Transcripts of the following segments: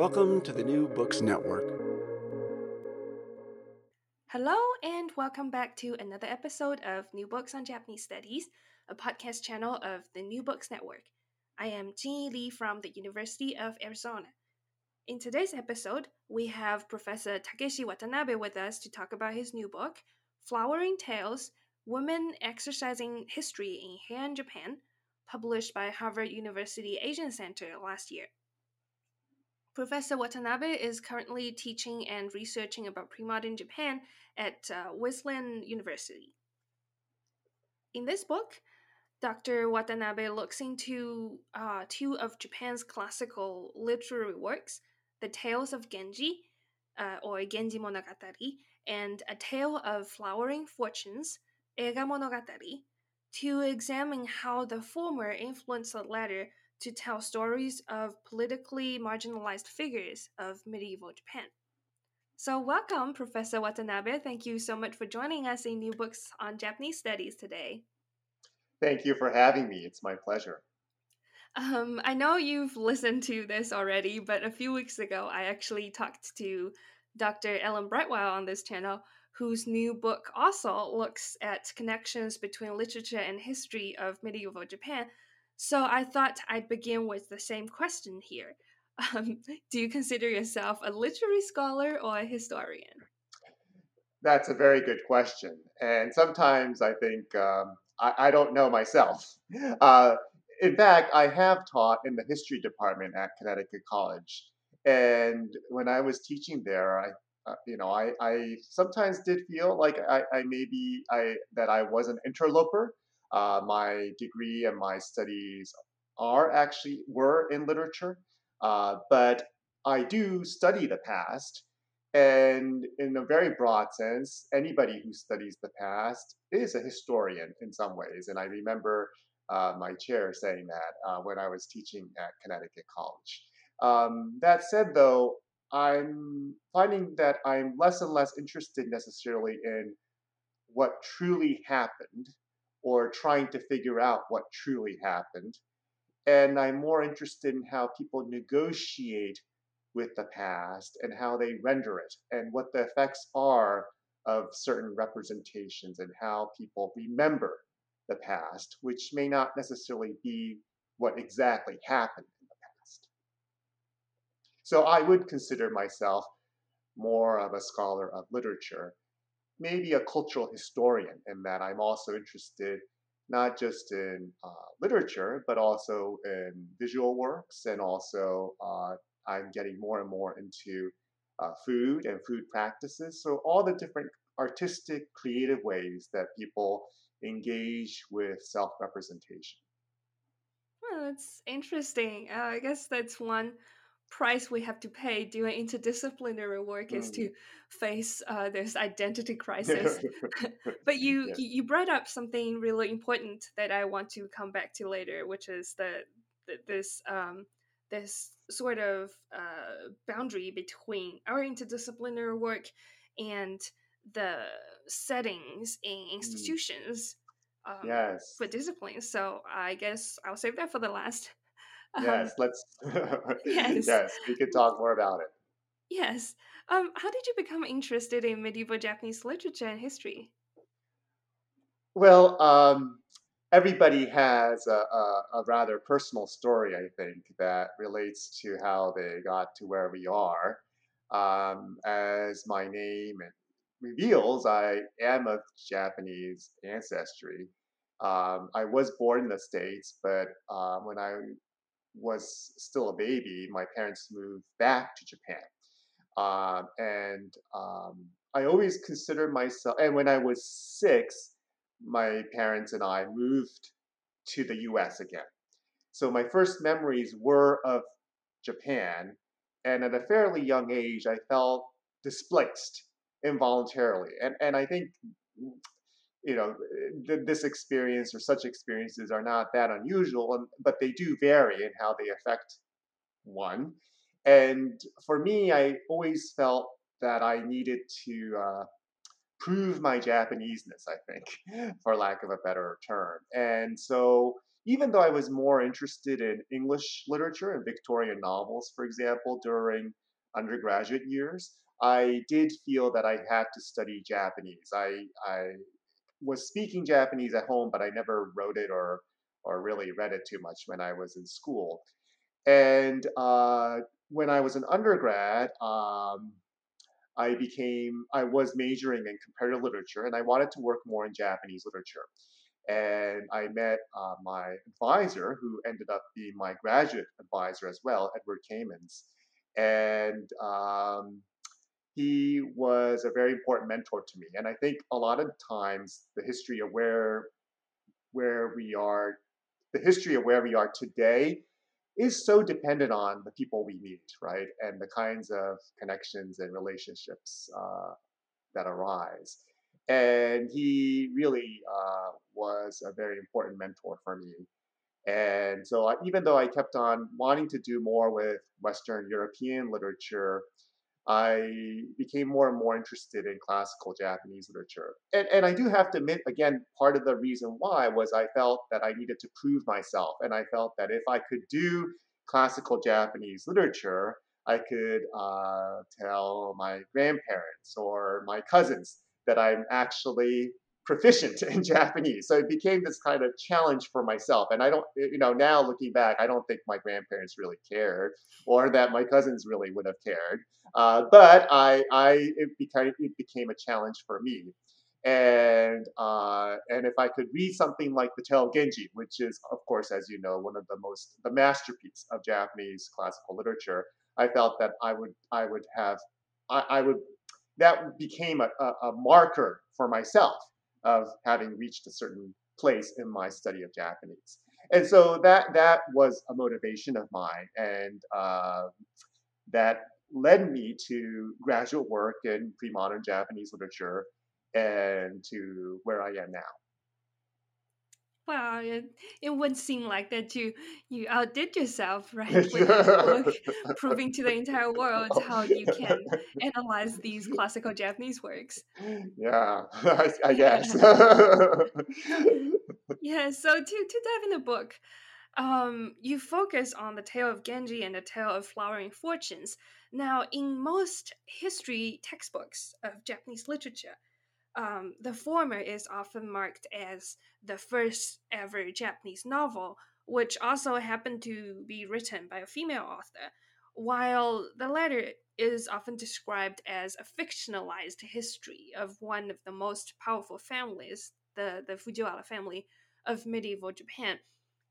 Welcome to the New Books Network. Hello, and welcome back to another episode of New Books on Japanese Studies, a podcast channel of the New Books Network. I am Jin Lee from the University of Arizona. In today's episode, we have Professor Takeshi Watanabe with us to talk about his new book, Flowering Tales Women Exorcising History in Heian Japan, published by Harvard University Asian Center last year. Professor Watanabe is currently teaching and researching about pre-modern Japan at uh, Wesleyan University. In this book, Dr. Watanabe looks into uh, two of Japan's classical literary works, The Tales of Genji, uh, or Genji Monogatari, and A Tale of Flowering Fortunes, Eiga Monogatari, to examine how the former influenced the latter to tell stories of politically marginalized figures of medieval Japan. So, welcome, Professor Watanabe. Thank you so much for joining us in New Books on Japanese Studies today. Thank you for having me. It's my pleasure. Um, I know you've listened to this already, but a few weeks ago, I actually talked to Dr. Erin Brightwell on this channel, whose new book also looks at connections between literature and history of medieval Japan. So I thought I'd begin with the same question here. Um, do you consider yourself a literary scholar or a historian? That's a very good question. And sometimes I think um, I, I, don't know myself. Uh, in fact, I have taught in the history department at Connecticut College. And when I was teaching there, I uh, you know, I, I sometimes did feel like I, I maybe I that I was an interloper uh, my degree and my studies are actually were in literature, uh, but I do study the past. And in a very broad sense, anybody who studies the past is a historian in some ways. And I remember uh, my chair saying that uh, when I was teaching at Connecticut College. Um, that said, though, I'm finding that I'm less and less interested necessarily in what truly happened or trying to figure out what truly happened. And I'm more interested in how people negotiate with the past and how they render it and what the effects are of certain representations and how people remember the past, which may not necessarily be what exactly happened in the past. So I would consider myself more of a scholar of literature maybe a cultural historian in that I'm also interested not just in uh, literature, but also in visual works, and also uh, I'm getting more and more into uh, food and food practices. So all the different artistic, creative ways that people engage with self-representation. Well, that's interesting. Uh, I guess that's one price we have to pay doing interdisciplinary work mm. is to mm. face uh, this identity crisis. but you yeah. you brought up something really important that I want to come back to later, which is the, the this um, this sort of uh, boundary between our interdisciplinary work and the settings in mm. institutions um, yes. for disciplines. So I guess I'll save that for the last. Um, yes, let's. yes. yes, we could talk more about it. Yes. Um, how did you become interested in medieval Japanese literature and history? Well, um, everybody has a, a, a, rather personal story, I think, that relates to how they got to where we are. Um, as my name reveals, I am of Japanese ancestry. Um, I was born in the States, but um, when I was still a baby, my parents moved back to Japan. Uh, and um, I always considered myself, and when I was six, my parents and I moved to the US again. So my first memories were of Japan. And at a fairly young age, I felt displaced involuntarily. And, and I think you know, th- this experience or such experiences are not that unusual, and, but they do vary in how they affect one. And for me, I always felt that I needed to uh, prove my Japaneseness, I think, for lack of a better term. And so even though I was more interested in English literature and Victorian novels, for example, during undergraduate years, I did feel that I had to study Japanese. I, I was speaking Japanese at home, but I never wrote it or, or really read it too much when I was in school. And uh, when I was an undergrad, um, I became, I was majoring in comparative literature and I wanted to work more in Japanese literature. And I met uh, my advisor, who ended up being my graduate advisor as well, Edward Kamens. And um, he was a very important mentor to me. And I think a lot of times the history of where where we are, the history of where we are today is so dependent on the people we meet, right? And the kinds of connections and relationships uh, that arise. And he really uh, was a very important mentor for me. And so, I, even though I kept on wanting to do more with Western European literature, I became more and more interested in classical Japanese literature. And, and I do have to admit, again, part of the reason why was I felt that I needed to prove myself. And I felt that if I could do classical Japanese literature, I could uh, tell my grandparents or my cousins that I'm actually proficient in Japanese. So it became this kind of challenge for myself. And I don't, you know, now looking back, I don't think my grandparents really cared or that my cousins really would have cared. Uh, but I, I, it became, it became a challenge for me. And uh, and if I could read something like the Tale of Genji, which is, of course, as you know, one of the most the masterpiece of Japanese classical literature, I felt that I would I would have I, I would that became a, a, a marker for myself of having reached a certain place in my study of Japanese. And so that that was a motivation of mine, and uh, that led me to graduate work in pre-modern Japanese literature and to where I am now. Wow, it, it would seem like that you you outdid yourself, right? With book, proving to the entire world how you can analyze these classical Japanese works. Yeah, I, I guess. yeah. So to to dive in the book, um, you focus on the tale of Genji and the tale of flowering fortunes. Now, in most history textbooks of Japanese literature, um, the former is often marked as the first ever Japanese novel, which also happened to be written by a female author, while the latter is often described as a fictionalized history of one of the most powerful families, the, the Fujiwara family of medieval Japan.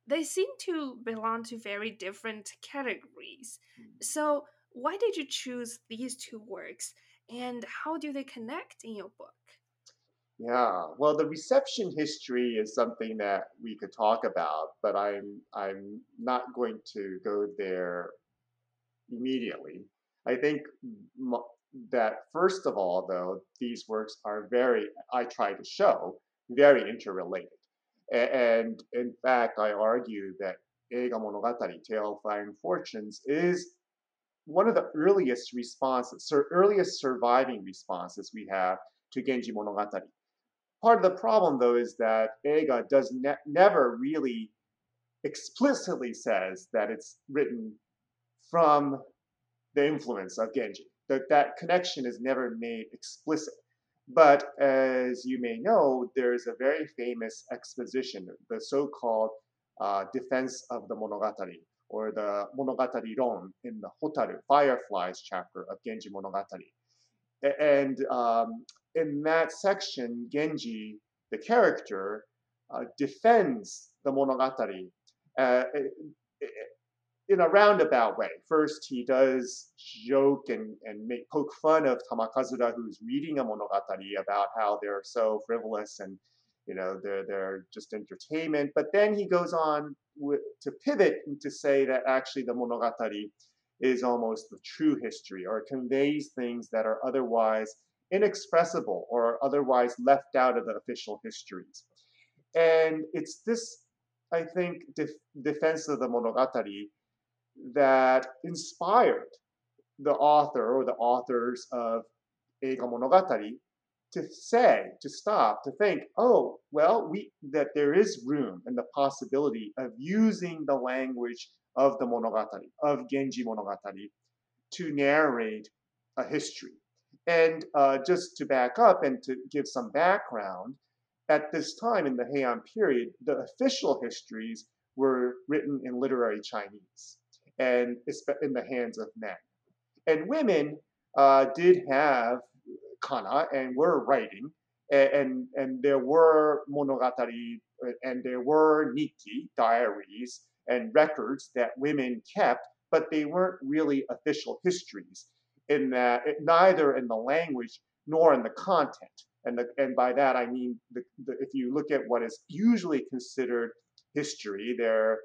They seem to belong to very different categories. Hmm. So, why did you choose these two works, and how do they connect in your book? Yeah, well, the reception history is something that we could talk about, but I'm I'm not going to go there immediately. I think that first of all, though, these works are very I try to show very interrelated, and in fact, I argue that Eiga Monogatari, Tale of Flowering Fortunes, is one of the earliest responses, earliest surviving responses we have to Genji Monogatari Part of the problem, though, is that Eiga does ne- never really explicitly says that it's written from the influence of Genji. That that connection is never made explicit. But as you may know, there's a very famous exposition, the so-called uh, defense of the Monogatari, or the Monogatari Ron in the Hotaru Fireflies chapter of Genji Monogatari. And um, in that section, Genji, the character, uh, defends the monogatari uh, in a roundabout way. First, he does joke and, and make poke fun of Tamakazura, who's reading a monogatari about how they're so frivolous and you know they're they're just entertainment. But then he goes on to pivot and to say that actually the monogatari is almost the true history, or conveys things that are otherwise inexpressible or otherwise left out of the official histories. And it's this, I think, def- defense of the Monogatari that inspired the author or the authors of Eiga Monogatari to say, to stop, to think, oh, well, we that there is room and the possibility of using the language of the monogatari, of Genji monogatari, to narrate a history. And uh, just to back up and to give some background, at this time in the Heian period, the official histories were written in literary Chinese and in the hands of men. And women uh, did have kana and were writing, and, and, and there were monogatari and there were nikki, diaries, and records that women kept, but they weren't really official histories in that neither in the language nor in the content. And, the, and by that I mean the, the, if you look at what is usually considered history, they're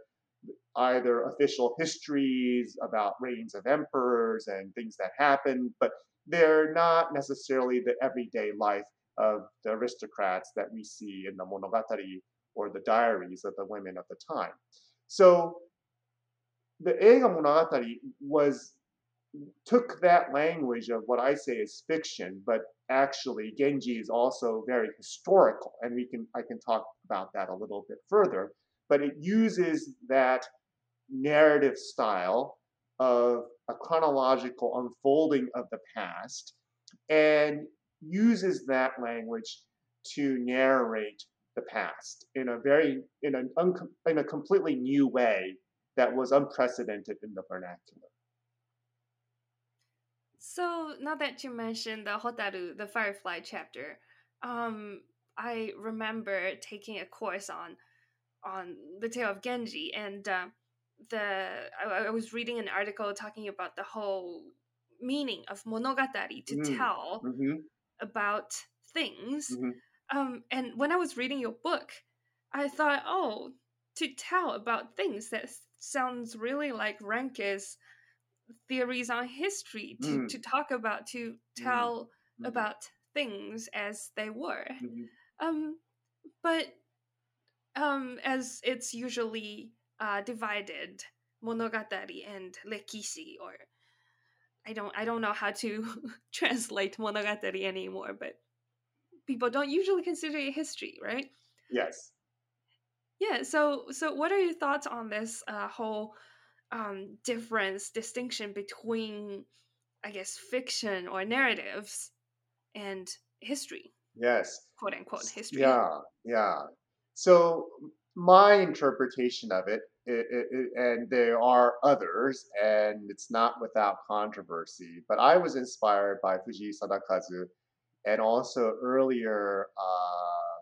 either official histories about reigns of emperors and things that happened, but they're not necessarily the everyday life of the aristocrats that we see in the monogatari or the diaries of the women of the time. So the Eiga Monogatari was took that language of what I say is fiction, but actually Genji is also very historical, and we can I can talk about that a little bit further. But it uses that narrative style of a chronological unfolding of the past and uses that language to narrate the past in a very in a in a completely new way that was unprecedented in the vernacular. So now that you mentioned the Hotaru, the Firefly chapter, um, I remember taking a course on on the tale of Genji, and uh, the I, I, was reading an article talking about the whole meaning of monogatari to mm. tell mm-hmm. about things. Mm-hmm. Um, and when I was reading your book, I thought, oh, to tell about things that sounds really like Ranke's theories on history to, mm. to talk about to mm. tell mm. about things as they were. Mm-hmm. Um, but um, as it's usually uh, divided monogatari and rekishi or I don't I don't know how to translate monogatari anymore, but people don't usually consider it history, right? Yes. Yeah. So so what are your thoughts on this uh, whole um, difference distinction between I guess fiction or narratives and history? Yes. Quote unquote history. Yeah. Yeah. So my interpretation of it, it, it, and there are others, and it's not without controversy, but I was inspired by Fujii Sadakazu and also earlier uh,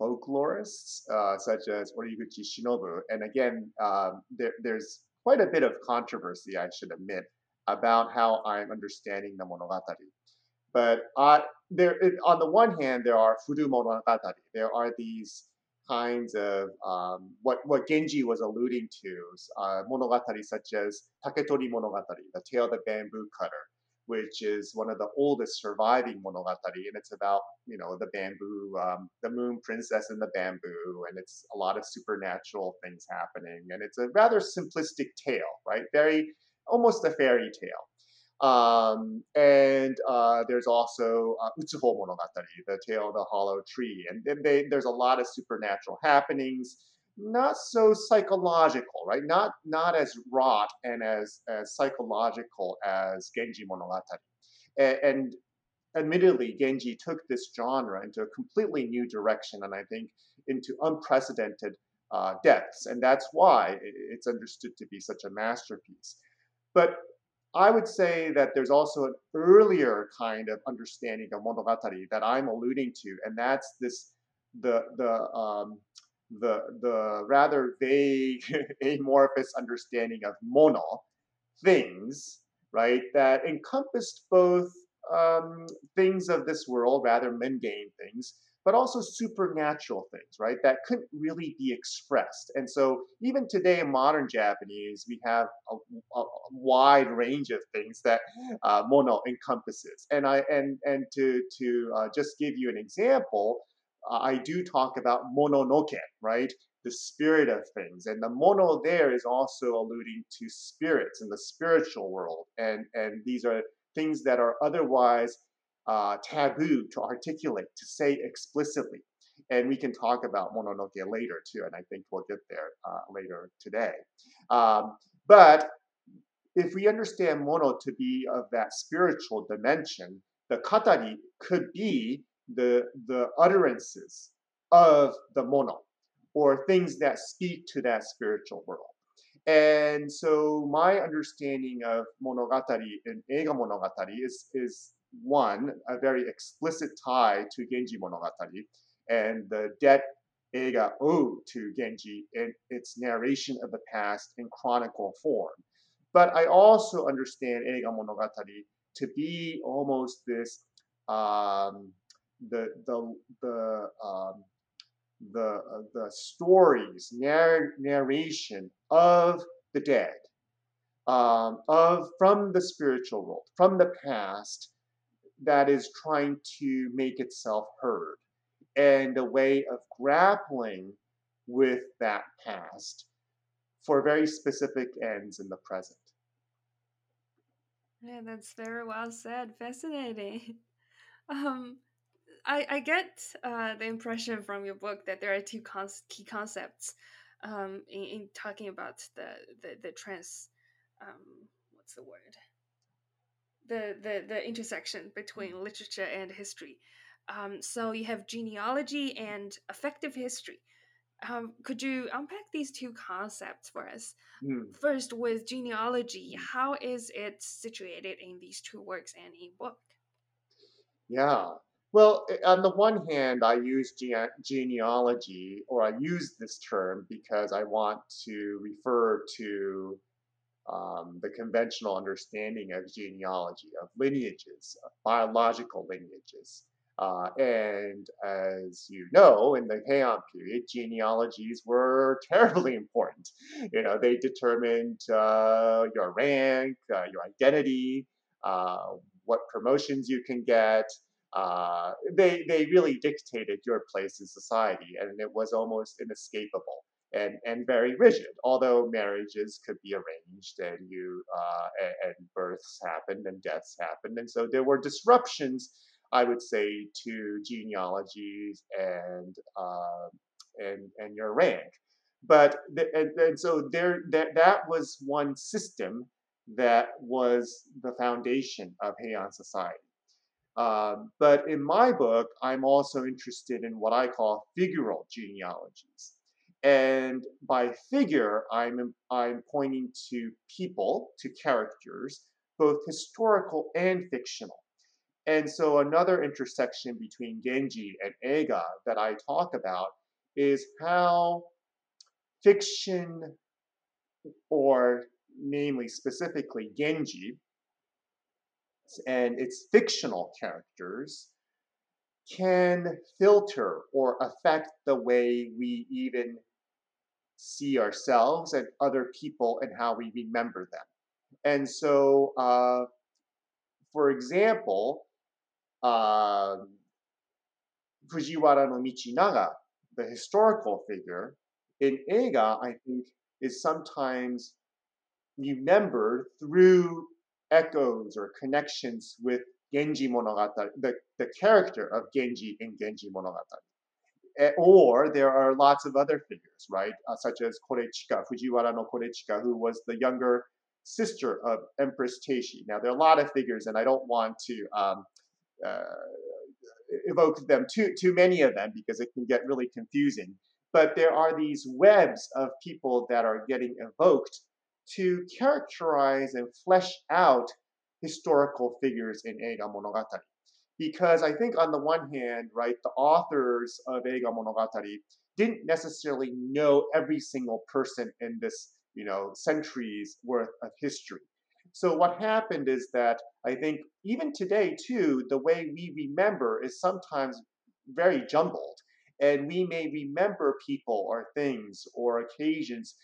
folklorists uh, such as Origuchi Shinobu. And again, um, there, there's quite a bit of controversy, I should admit, about how I'm understanding the monogatari. But uh, there, on the one hand, there are furu monogatari. There are these kinds of um, what what Genji was alluding to, uh, monogatari such as Taketori Monogatari, the Tale of the Bamboo Cutter, which is one of the oldest surviving monogatari, and it's about you know the bamboo, um, the moon princess and the bamboo, and it's a lot of supernatural things happening, and it's a rather simplistic tale, right? Very almost a fairy tale. Um, and uh, there's also uh, Utsuho Monogatari, the tale of the hollow tree. And, and they, there's a lot of supernatural happenings, not so psychological, right? Not, not as wrought and as, as psychological as Genji Monogatari. And, and admittedly, Genji took this genre into a completely new direction, and I think into unprecedented uh, depths. And that's why it's understood to be such a masterpiece. But I would say that there's also an earlier kind of understanding of monogatari that I'm alluding to, and that's this the the um, the the rather vague amorphous understanding of mono things, right? That encompassed both um, things of this world, rather mundane things, but also supernatural things, right? That couldn't really be expressed. And so even today in modern Japanese, we have a, a wide range of things that uh, mono encompasses. And I and and to to uh, just give you an example, I do talk about mononoke, right? The spirit of things, and the mono there is also alluding to spirits in the spiritual world, and and these are things that are otherwise uh, taboo to articulate, to say explicitly. And we can talk about Mononoke later too, and I think we'll get there uh, later today. Um, but if we understand mono to be of that spiritual dimension, the katari could be the, the utterances of the mono or things that speak to that spiritual world. And so my understanding of monogatari and Eiga monogatari is, is one, a very explicit tie to Genji monogatari and the debt Eiga owed to Genji in its narration of the past in chronicle form. But I also understand Eiga monogatari to be almost this um, the the the um, the uh, the stories narr- narration of the dead um, of from the spiritual world from the past that is trying to make itself heard and a way of grappling with that past for very specific ends in the present. Yeah that's very well said. Fascinating. Um I, I get uh, the impression from your book that there are two key concepts um, in, in, talking about the the, the trans um, what's the word the, the the intersection between literature and history. Um, so you have genealogy and affective history. Um, could you unpack these two concepts for us? Mm. First, with genealogy, how is it situated in these two works and in book? Yeah, well, on the one hand, I use gene- genealogy, or I use this term because I want to refer to um, the conventional understanding of genealogy, of lineages, of biological lineages. Uh, and as you know, in the Heian period, genealogies were terribly important. You know, they determined uh, your rank, uh, your identity, uh, what promotions you can get, uh, they they really dictated your place in society, and it was almost inescapable and and very rigid. Although marriages could be arranged, and you uh, and, births happened and deaths happened, and so there were disruptions. I would say to genealogies and uh, and and your rank, but the, and, and so there that that was one system that was the foundation of Heian society. Um, but in my book, I'm also interested in what I call figural genealogies. And by figure, I'm, I'm pointing to people, to characters, both historical and fictional. And so another intersection between Genji and Eiga that I talk about is how fiction, or namely specifically Genji, and its fictional characters can filter or affect the way we even see ourselves and other people and how we remember them. And so, uh, for example, uh, Fujiwara no Michinaga, the historical figure, in Eiga, I think, is sometimes remembered through echoes or connections with Genji Monogatari, the, the character of Genji in Genji Monogatari. Eh, or there are lots of other figures, right? Uh, such as Korechika, Fujiwara no Korechika, who was the younger sister of Empress Teishi. Now, there are a lot of figures, and I don't want to um, uh, evoke them too too many of them because it can get really confusing. But there are these webs of people that are getting evoked to characterize and flesh out historical figures in Eiga Monogatari. Because I think on the one hand, right, the authors of Eiga Monogatari didn't necessarily know every single person in this, you know, centuries worth of history. So what happened is that I think even today too, the way we remember is sometimes very jumbled. And we may remember people or things or occasions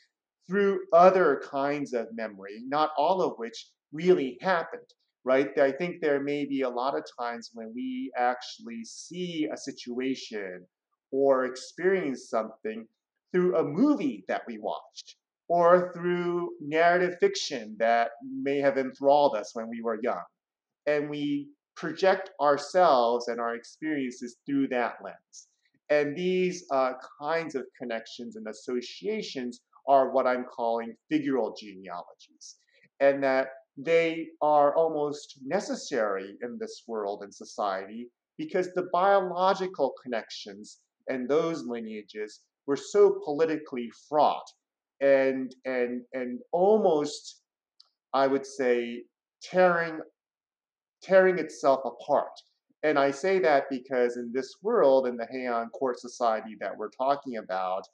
through other kinds of memory, not all of which really happened, right? I think there may be a lot of times when we actually see a situation or experience something through a movie that we watched or through narrative fiction that may have enthralled us when we were young. And we project ourselves and our experiences through that lens. And these uh, kinds of connections and associations are what I'm calling figural genealogies, and that they are almost necessary in this world and society because the biological connections and those lineages were so politically fraught and and and almost I would say tearing tearing itself apart. And I say that because in this world, in the Heian court society that we're talking about,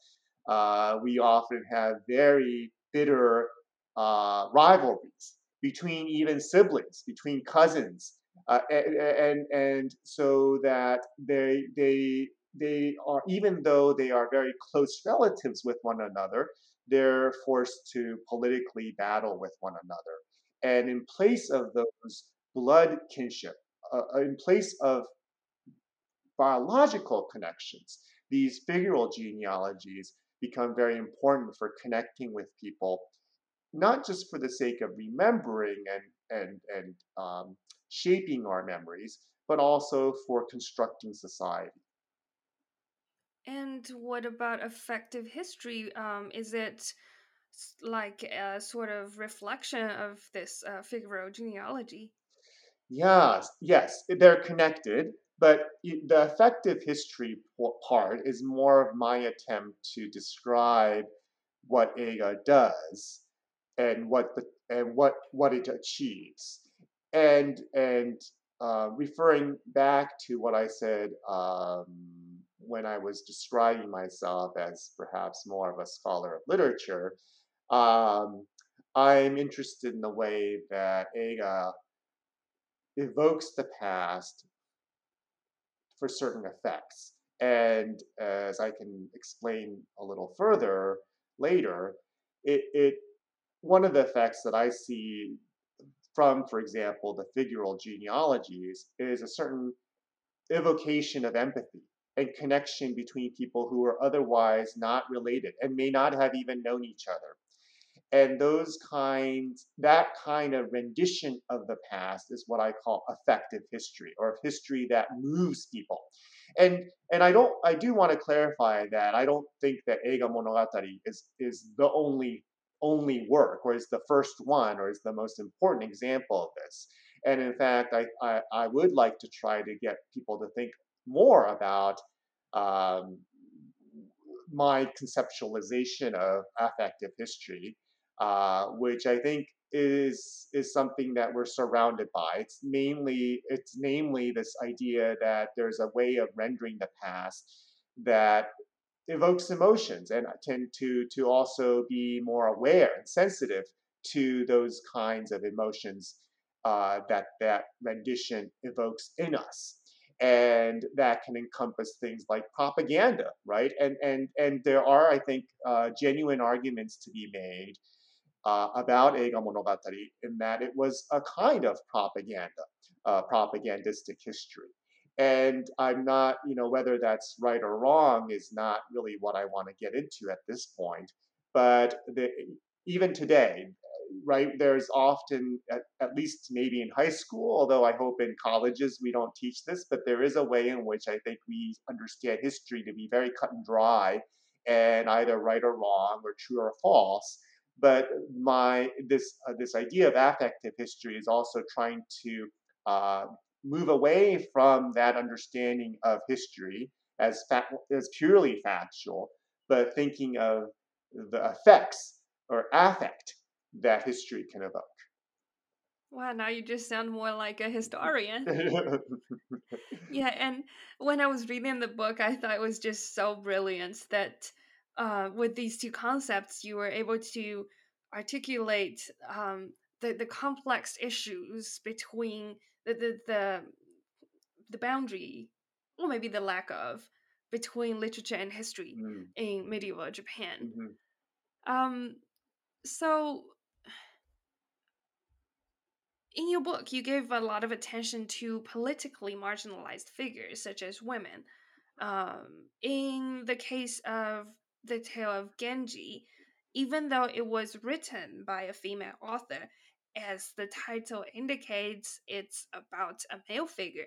uh, we often have very bitter uh, rivalries between even siblings, between cousins, uh, and, and and so that they they they are even though they are very close relatives with one another, they're forced to politically battle with one another. And in place of those blood kinship, uh, uh, in place of biological connections, these figural genealogies become very important for connecting with people, not just for the sake of remembering and and and um, shaping our memories, but also for constructing society. And what about affective history? Um, is it like a sort of reflection of this uh, figural genealogy? Yes, yes, they're connected, but the affective history part is more of my attempt to describe what Eiga does and what the and what what it achieves, and and uh, referring back to what I said um, when I was describing myself as perhaps more of a scholar of literature, um, I'm interested in the way that Eiga evokes the past for certain effects. And as I can explain a little further later, it, it one of the effects that I see from, for example, the figural genealogies is a certain evocation of empathy and connection between people who are otherwise not related and may not have even known each other and those kinds that kind of rendition of the past is what i call affective history or history that moves people. And and i don't i do want to clarify that i don't think that eiga monogatari is is the only only work or is the first one or is the most important example of this. And in fact i i, I would like to try to get people to think more about um, my conceptualization of affective history uh, which I think is is something that we're surrounded by. It's mainly it's namely this idea that there's a way of rendering the past that evokes emotions and tend to to also be more aware and sensitive to those kinds of emotions uh, that that rendition evokes in us and that can encompass things like propaganda right and and and there are i think uh, genuine arguments to be made uh, about Eiga Monogatari in that it was a kind of propaganda, uh, propagandistic history. And I'm not, you know, whether that's right or wrong is not really what I want to get into at this point. But the, even today, right, there's often, at, at least maybe in high school, although I hope in colleges we don't teach this, but there is a way in which I think we understand history to be very cut and dry and either right or wrong or true or false but my this uh, this idea of affective history is also trying to uh, move away from that understanding of history as fa- as purely factual, but thinking of the effects or affect that history can evoke. Wow, now you just sound more like a historian. yeah, and when I was reading the book, I thought it was just so brilliant that uh, with these two concepts, you were able to articulate um, the the complex issues between the the the, the boundary, or maybe the lack of, between literature and history mm. in medieval Japan. Mm-hmm. Um, so in your book, you give a lot of attention to politically marginalized figures such as women. Um, in the case of the tale of Genji, even though it was written by a female author, as the title indicates, it's about a male figure.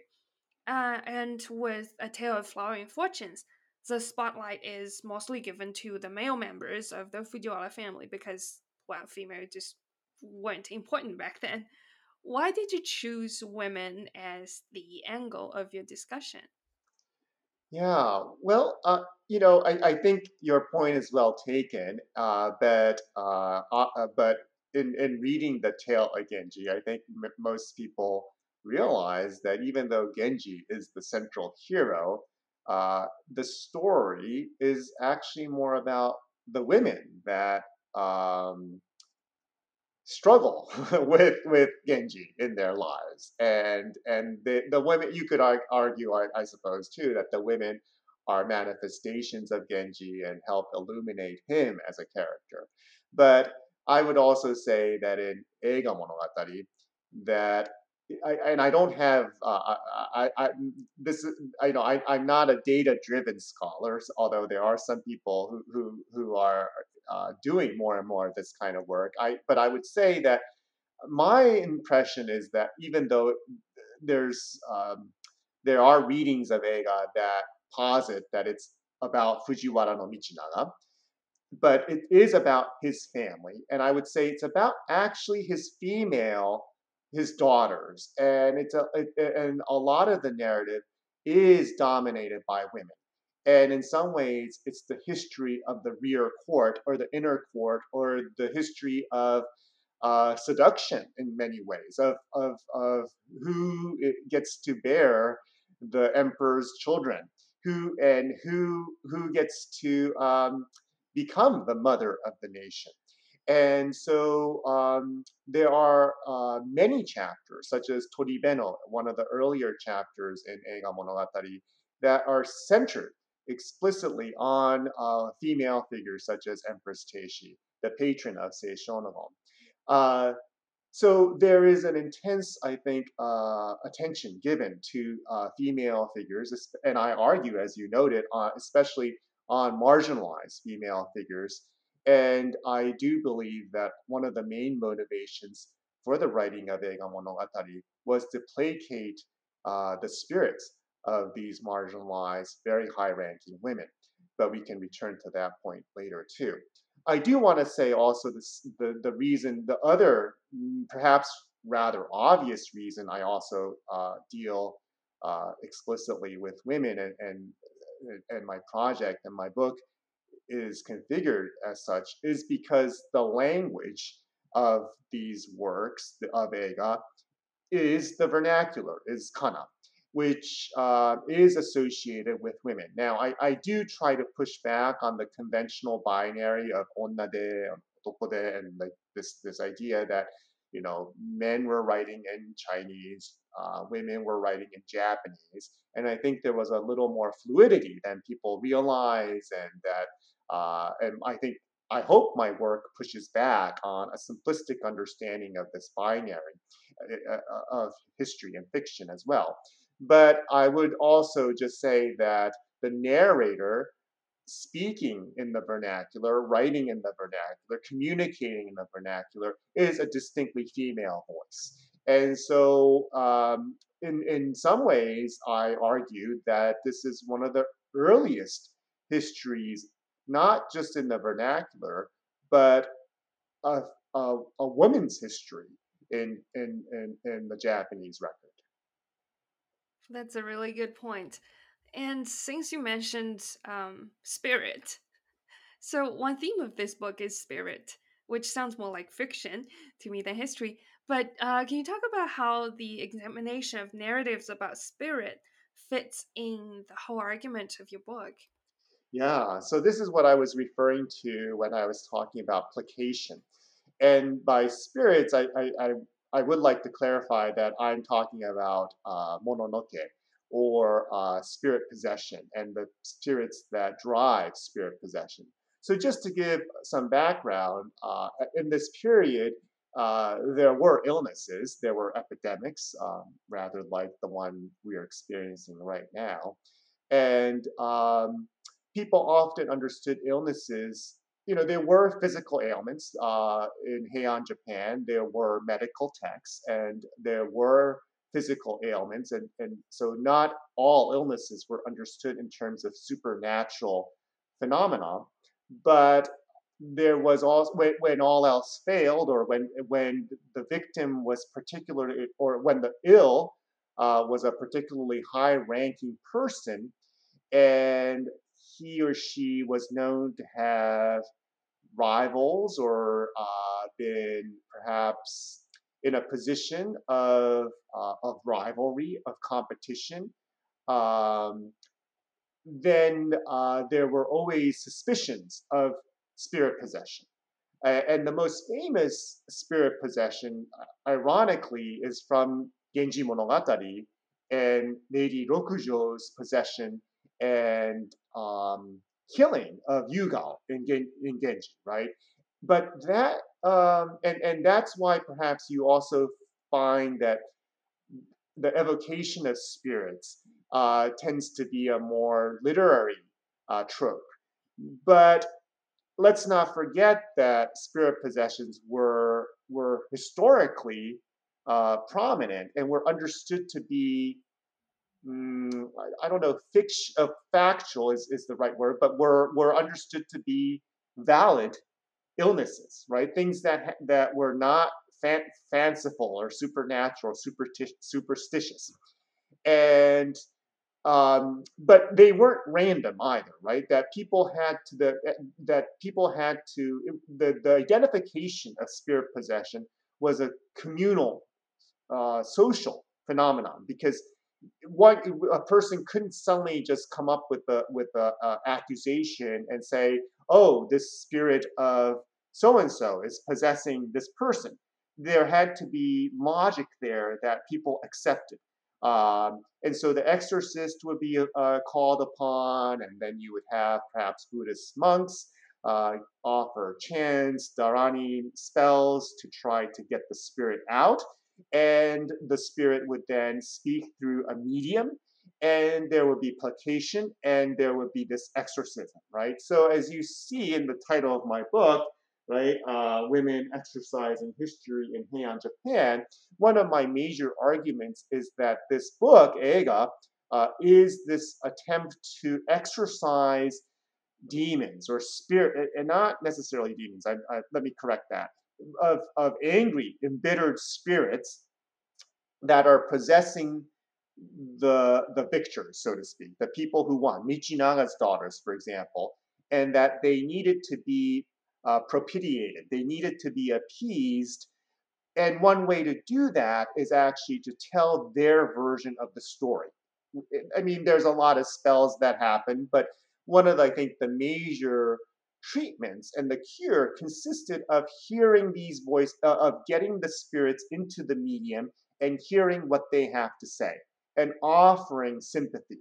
Uh, and with A Tale of Flowering Fortunes, the spotlight is mostly given to the male members of the Fujiwara family because, well, female just weren't important back then. Why did you choose women as the angle of your discussion? Yeah, well, uh, you know, I, I think your point is well taken. Uh, but uh, uh, uh, but in, in reading the tale of Genji, I think m- most people realize that even though Genji is the central hero, uh, the story is actually more about the women that um, struggle with with Genji in their lives, and and the the women you could argue, I, I suppose, too, that the women are manifestations of Genji and help illuminate him as a character. But I would also say that in Eiga Monogatari, that I, and I don't have uh, I, I this I know I, I'm not a data driven scholar, although there are some people who who who are uh, doing more and more of this kind of work. I but I would say that my impression is that even though there's um, there are readings of Eiga that posit that it's about Fujiwara no Michinaga, but it is about his family, and I would say it's about actually his female his daughters, and it's a it, and a lot of the narrative is dominated by women. And in some ways, it's the history of the rear court or the inner court or the history of uh, seduction in many ways of, of, of who gets to bear the emperor's children who and who who gets to um, become the mother of the nation and so um, there are uh, many chapters, such as Toribeno, one of the earlier chapters in Eiga Monogatari, that are centered explicitly on uh, female figures such as Empress Teishi, the patron of Sei Shonagon. Uh, so there is an intense, I think, uh, attention given to uh, female figures, and I argue, as you noted, uh, especially on marginalized female figures and I do believe that one of the main motivations for the writing of Eiga Monogatari was to placate uh, the spirits of these marginalized, very high ranking women. But we can return to that point later too. I do want to say also this, the, the reason, the other mm, perhaps rather obvious reason I also uh, deal uh, explicitly with women and, and, and my project and my book is configured as such is because the language of these works of Eiga is the vernacular, is kana, which uh, is associated with women. Now, I, I do try to push back on the conventional binary of onnade, otokode, and like this this idea that you know men were writing in Chinese, uh, women were writing in Japanese, and I think there was a little more fluidity than people realize, and that uh, and I think, I hope my work pushes back on a simplistic understanding of this binary uh, uh, of history and fiction as well. But I would also just say that the narrator speaking in the vernacular, writing in the vernacular, communicating in the vernacular is a distinctly female voice. And so, um, in, in some ways, I argue that this is one of the earliest histories not just in the vernacular, but a, a, a woman's history in, in, in, in the Japanese record. That's a really good point. And since you mentioned um, spirit, so one theme of this book is spirit, which sounds more like fiction to me than history. But uh, can you talk about how the examination of narratives about spirit fits in the whole argument of your book? Yeah, so this is what I was referring to when I was talking about placation. And by spirits, I, I, I, I would like to clarify that I'm talking about uh, mononoke, or uh, spirit possession, and the spirits that drive spirit possession. So, just to give some background, uh, in this period, uh, there were illnesses, there were epidemics, um, rather like the one we are experiencing right now. And um, people often understood illnesses you know, there were physical ailments uh, in Heian, Japan. There were medical texts, and there were physical ailments, and and so not all illnesses were understood in terms of supernatural phenomena, but there was also when, when all else failed, or when when the victim was particularly, or when the ill uh, was a particularly high-ranking person, and he or she was known to have rivals or uh, been perhaps in a position of uh, of rivalry, of competition, um, then uh, there were always suspicions of spirit possession. And the most famous spirit possession, uh, ironically, is from Genji Monogatari and Lady Rokujo's possession and um, killing of Yugao in, Gen- in Genji, right? But that, um, and, and that's why perhaps you also find that the evocation of spirits uh, tends to be a more literary uh, trope. But let's not forget that spirit possessions were were historically uh, prominent and were understood to be mm, I, don't know fiction uh, factual is, is the right word but were were understood to be valid illnesses right things that that were not fan, fanciful or supernatural superti- superstitious and um, but they weren't random either, right? That people had to the that people had to the the identification of spirit possession was a communal, uh, social phenomenon because what a person couldn't suddenly just come up with a with a, a accusation and say, "Oh, this spirit of so and so is possessing this person." There had to be logic there that people accepted. Um, and so the exorcist would be uh, called upon, and then you would have perhaps Buddhist monks uh, offer chants, dharani spells to try to get the spirit out. And the spirit would then speak through a medium, and there would be placation, and there would be this exorcism, right? So, as you see in the title of my book, right? Uh, women exorcising history in Heian, Japan. One of my major arguments is that this book, Eiga, uh, is this attempt to exorcise demons or spirit, and not necessarily demons. I, I, let me correct that. Of, of angry, embittered spirits that are possessing the the victors, so to speak, the people who won, Michinaga's daughters, for example, and that they needed to be uh, propitiated. They needed to be appeased. And one way to do that is actually to tell their version of the story. I mean, there's a lot of spells that happen, but one of, I think, the major treatments and the cure consisted of hearing these voices, uh, of getting the spirits into the medium and hearing what they have to say and offering sympathy.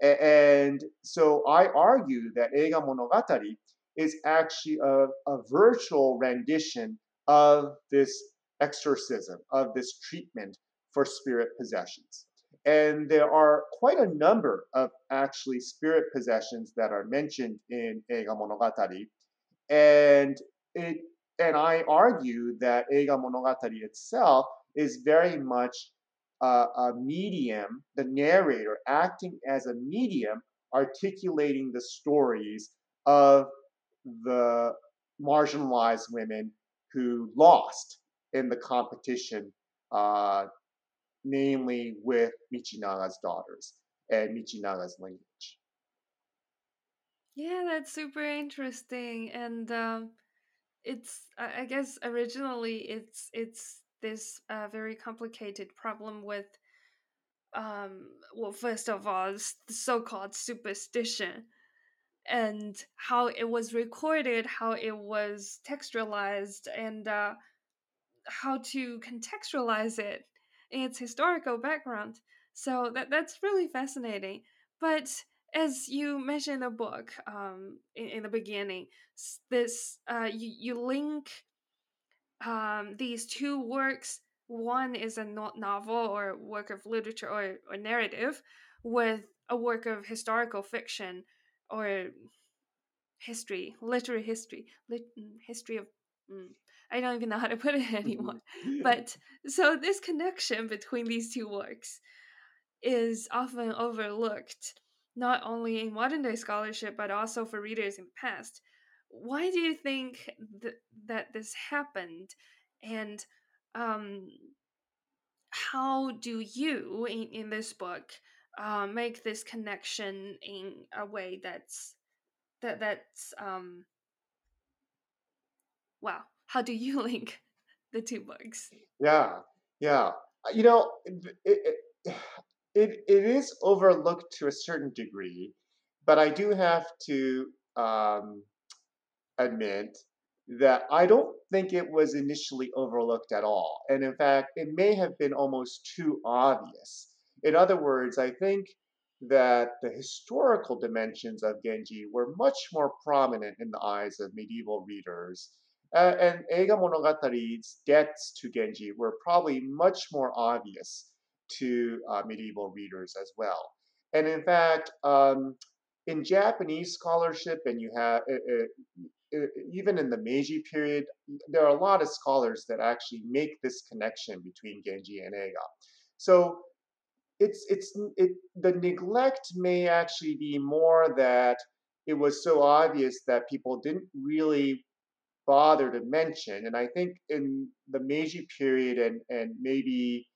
And so I argue that Eiga Monogatari is actually a, a virtual rendition of this exorcism, of this treatment for spirit possessions. And there are quite a number of actually spirit possessions that are mentioned in Eiga Monogatari. And it and I argue that Eiga Monogatari itself is very much uh, a medium, the narrator acting as a medium, articulating the stories of the marginalized women who lost in the competition, uh, namely with Michinaga's daughters and Michinaga's lineage. Yeah, that's super interesting, and um, it's I guess originally it's it's this uh, very complicated problem with um well first of all the so-called superstition and how it was recorded, how it was textualized, and uh, how to contextualize it its historical background. So that that's really fascinating. But as you mentioned in the book um, in, in the beginning, this uh, you, you link um, these two works. One is a not novel or work of literature or, or narrative with a work of historical fiction or history, literary history, lit, mm, history of. Mm, I don't even know how to put it anymore. but so this connection between these two works is often overlooked, not only in modern day scholarship, but also for readers in the past. Why do you think th- that this happened? And um, how do you, in, in this book, uh, make this connection in a way that's that that's um wow how do you link the two books yeah yeah you know it, it, it, it is overlooked to a certain degree, but I do have to um, admit that I don't think it was initially overlooked at all. And in fact, it may have been almost too obvious. In other words, I think that the historical dimensions of Genji were much more prominent in the eyes of medieval readers. Uh, and Eiga Monogatari's debts to Genji were probably much more obvious to uh, medieval readers as well. And in fact, um, in Japanese scholarship, and you have uh, uh, even in the Meiji period, there are a lot of scholars that actually make this connection between Genji and Eiga. So it's it's it, the neglect may actually be more that it was so obvious that people didn't really bother to mention. And I think in the Meiji period and and maybe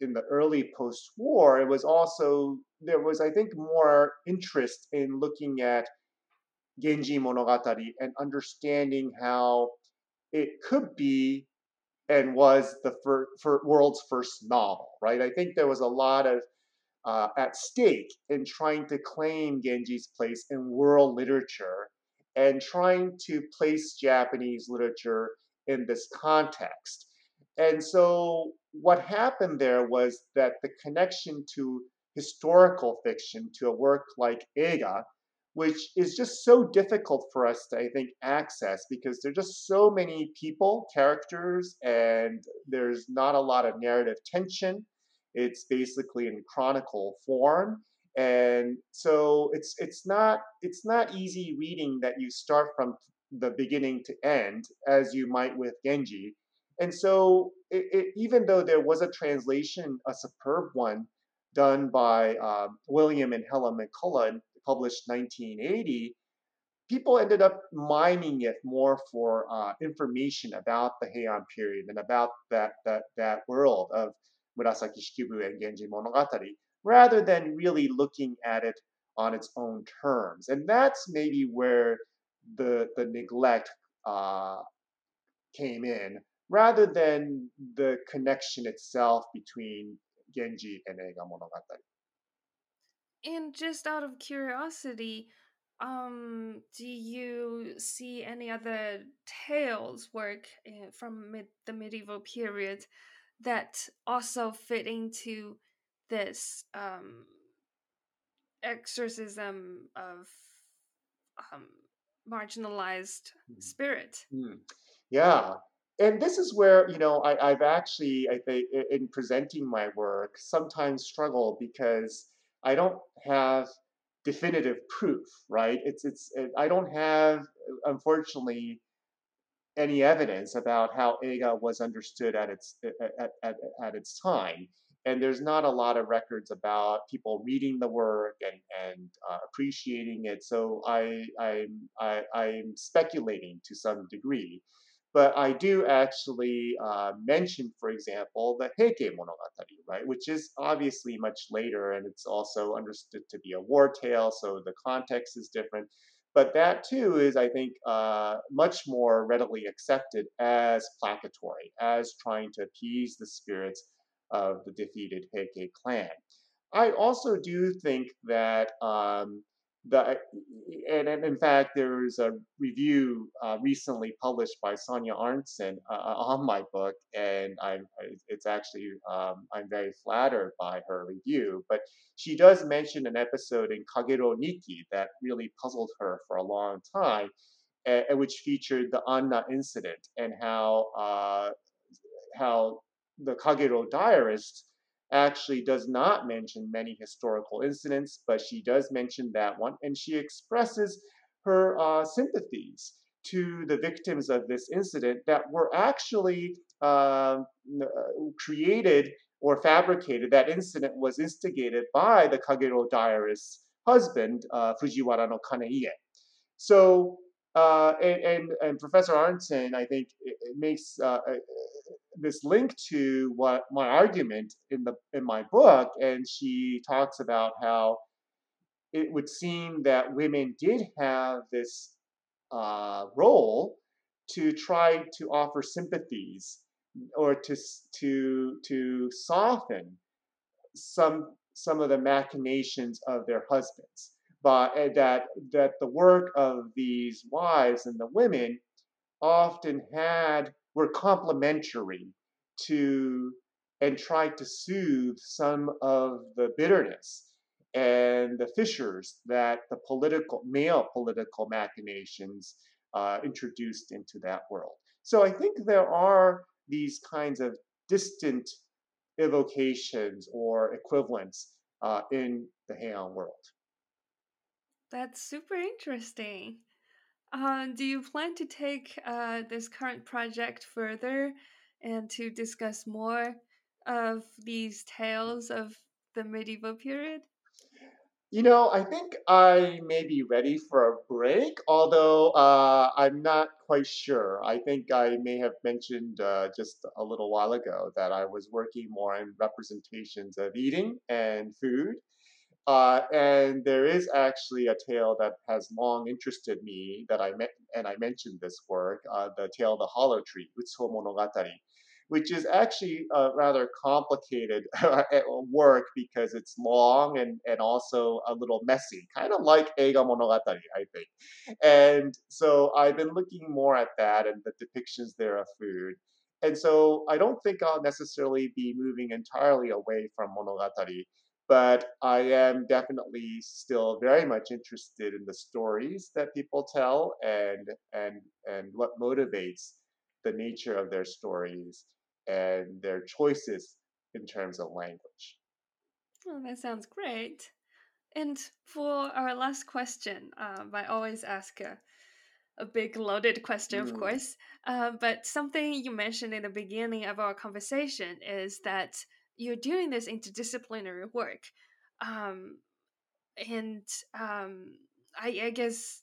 in the early post-war, it was also there was, I think, more interest in looking at Genji Monogatari and understanding how it could be and was the fir- world's first novel, right? I think there was a lot of uh, at stake in trying to claim Genji's place in world literature and trying to place Japanese literature in this context. And so what happened there was that the connection to historical fiction, to a work like Eiga, which is just so difficult for us to, I think, access because there's just so many people, characters, and there's not a lot of narrative tension. It's basically in chronicle form. And so it's it's not it's not easy reading that you start from the beginning to end as you might with Genji. And so, it, it, even though there was a translation, a superb one, done by uh, William and Helen McCullough, published 1980, people ended up mining it more for uh, information about the Heian period and about that that that world of Murasaki Shikibu and Genji Monogatari, rather than really looking at it on its own terms. And that's maybe where the the neglect uh, came in rather than the connection itself between Genji and Eiga Monogatari. And just out of curiosity, um, do you see any other tales work eh, from mid- the medieval period that also fit into this um, exorcism of um, marginalized mm. spirit? Mm. Yeah, and this is where you know I, I've actually I think in presenting my work sometimes struggle because I don't have definitive proof, right? It's it's it, I don't have unfortunately any evidence about how Eiga was understood at its at, at, at its time. And there's not a lot of records about people reading the work and, and uh, appreciating it. So I, I'm, I, I'm speculating to some degree. But I do actually uh, mention, for example, the Heike Monogatari, right, which is obviously much later and it's also understood to be a war tale, so the context is different. But that too is, I think, uh, much more readily accepted as placatory, as trying to appease the spirits of the defeated Heike clan. I also do think that um, the and, and, in fact there is a review uh, recently published by Sonia Arntzen uh, uh, on my book and I'm it's actually um, I'm very flattered by her review but she does mention an episode in Kagero Nikki that really puzzled her for a long time and which featured the Anna incident and how uh, how the Kagero diarist actually does not mention many historical incidents, but she does mention that one, and she expresses her uh, sympathies to the victims of this incident that were actually uh, created or fabricated. That incident was instigated by the Kagero diarist's husband, uh, Fujiwara no Kaneie. So, uh, and, and, and, Professor Arntzen, I think, it, it makes uh, uh, this link to what my argument in the in my book, and she talks about how it would seem that women did have this uh, role to try to offer sympathies or to to to soften some some of the machinations of their husbands. But uh, that that the work of these wives and the women often had were complementary to and tried to soothe some of the bitterness and the fissures that the political male political machinations uh, introduced into that world. So I think there are these kinds of distant evocations or equivalents uh, in the Heian world. That's super interesting. Uh, do you plan to take uh, this current project further and to discuss more of these tales of the medieval period? You know, I think I may be ready for a break, although uh, I'm not quite sure. I think I may have mentioned uh, just a little while ago that I was working more on representations of eating and food. Uh, and there is actually a tale that has long interested me that I met, and I mentioned this work, uh, the tale of the hollow tree, Utsuho Monogatari which is actually a rather complicated work because it's long and, and also a little messy, kind of like Eiga Monogatari, I think. And so I've been looking more at that and the depictions there of food. And so I don't think I'll necessarily be moving entirely away from Monogatari, but I am definitely still very much interested in the stories that people tell and and and what motivates the nature of their stories and their choices in terms of language. Oh, that sounds great. And for our last question, um, I always ask a, a big loaded question, mm. of course. Uh, but something you mentioned in the beginning of our conversation is that you're doing this interdisciplinary work. Um, and um, I, I guess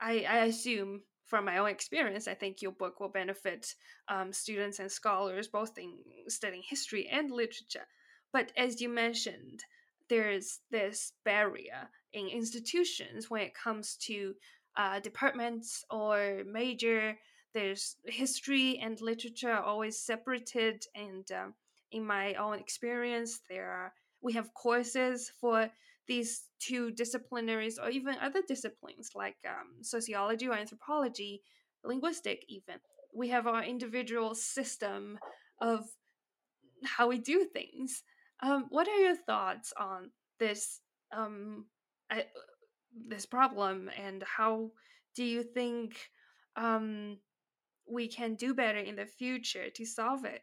I, I assume from my own experience, I think your book will benefit um, students and scholars both in studying history and literature. But as you mentioned, there's this barrier in institutions when it comes to uh, departments or major. There's history and literature always separated, and um, in my own experience, there are we have courses for these two disciplinaries or even other disciplines like um, sociology or anthropology, linguistic, even. We have our individual system of how we do things. Um, what are your thoughts on this um, uh, this problem, and how do you think um, we can do better in the future to solve it?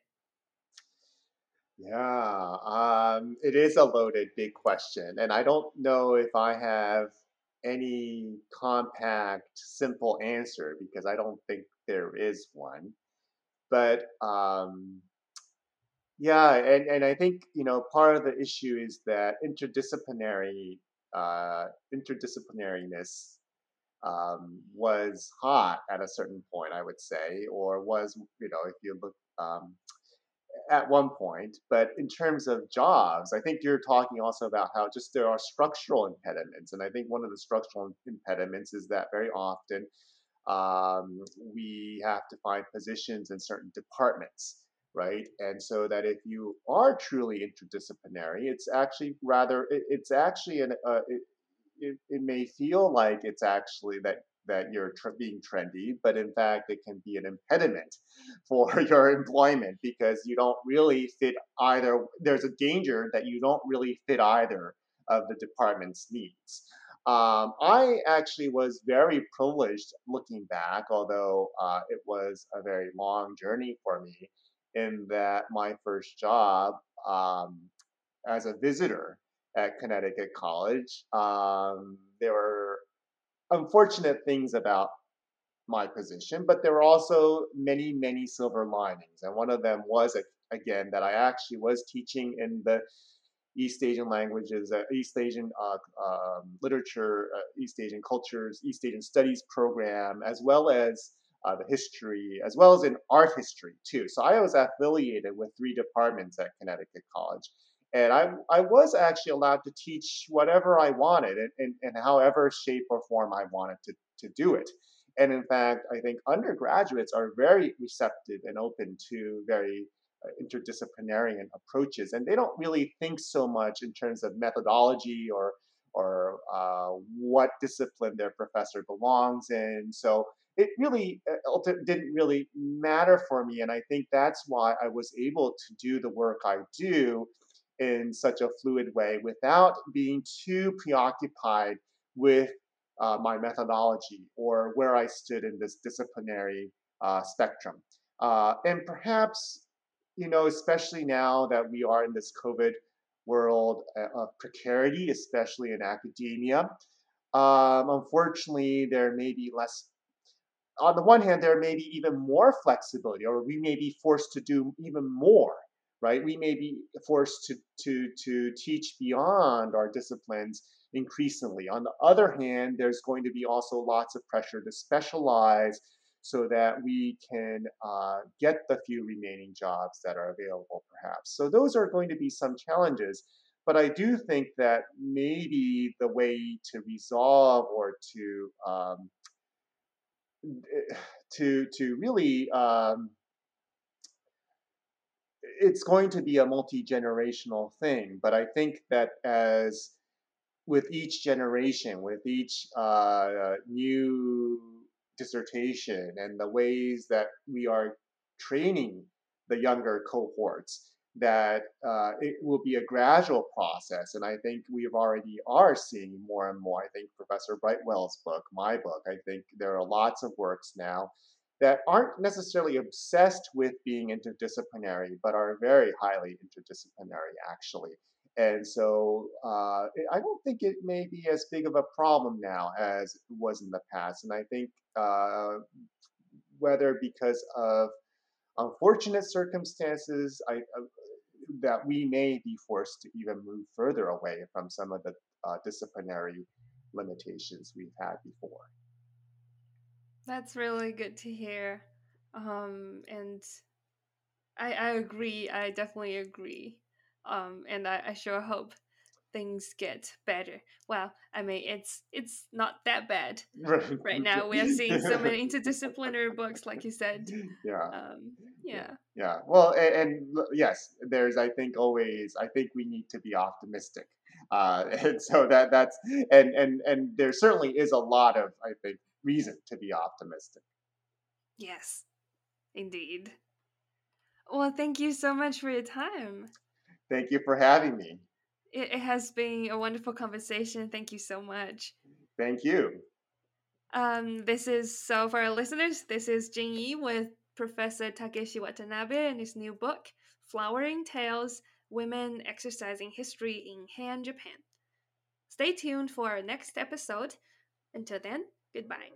Yeah, um, it is a loaded big question, and I don't know if I have any compact, simple answer because I don't think there is one. But um, yeah, and, and I think you know part of the issue is that interdisciplinary uh, interdisciplinariness um, was hot at a certain point, I would say, or was you know if you look um, at one point, but in terms of jobs, I think you're talking also about how just there are structural impediments. And I think one of the structural impediments is that very often um, we have to find positions in certain departments, right? And so that if you are truly interdisciplinary, it's actually rather, it, it's actually an, uh, it, it, it may feel like it's actually that that you're tr- being trendy, but in fact, it can be an impediment for your employment because you don't really fit either. There's a danger that you don't really fit either of the department's needs. Um, I actually was very privileged looking back, although uh, it was a very long journey for me, in that my first job um, as a visitor at Connecticut College, um, there were unfortunate things about my position, but there were also many, many silver linings. And one of them was, again, that I actually was teaching in the East Asian languages, uh, East Asian uh, um, literature, uh, East Asian cultures, East Asian studies program, as well as uh, the history, as well as in art history too. So I was affiliated with three departments at Connecticut College. And I, I was actually allowed to teach whatever I wanted and, and, and however shape or form I wanted to, to do it. And in fact, I think undergraduates are very receptive and open to very uh, interdisciplinary approaches, and they don't really think so much in terms of methodology or or uh, what discipline their professor belongs in. So it really uh, didn't really matter for me, and I think that's why I was able to do the work I do in such a fluid way without being too preoccupied with uh, my methodology or where I stood in this disciplinary uh, spectrum. Uh, and perhaps, you know, especially now that we are in this COVID world uh, of precarity, especially in academia, um, unfortunately, there may be less. On the one hand, there may be even more flexibility, or we may be forced to do even more right? We may be forced to, to, to teach beyond our disciplines increasingly. On the other hand, there's going to be also lots of pressure to specialize so that we can uh, get the few remaining jobs that are available, perhaps. So those are going to be some challenges. But I do think that maybe the way to resolve or to um, to to really um, it's going to be a multi generational thing. But I think that as with each generation, with each uh, new dissertation, and the ways that we are training the younger cohorts, that uh, it will be a gradual process. And I think we have already are seeing more and more. I think Professor Brightwell's book, my book, I think there are lots of works now that aren't necessarily obsessed with being interdisciplinary, but are very highly interdisciplinary, actually. And so uh, I don't think it may be as big of a problem now as it was in the past. And I think uh, whether because of unfortunate circumstances I, uh, that we may be forced to even move further away from some of the uh, disciplinary limitations we've had before. That's really good to hear. Um, and I, I agree. I definitely agree. Um, and I, I sure hope things get better. Well, I mean, it's it's not that bad right, now. We are seeing so many interdisciplinary books, like you said. Yeah. Um, yeah. Yeah. Well, and, and, yes, there's. I think always. I think we need to be optimistic, uh, and so that that's and and and there certainly is a lot of I think reason to be optimistic. Yes, indeed. Well, thank you so much for your time. Thank you for having me. It, has been a wonderful conversation. Thank you so much. Thank you. Um, this is so for our listeners. This is Jing Yi with Professor Takeshi Watanabe and his new book, Flowering Tales: Women Exorcising History in Heian, Japan. Stay tuned for our next episode. Until then, Goodbye.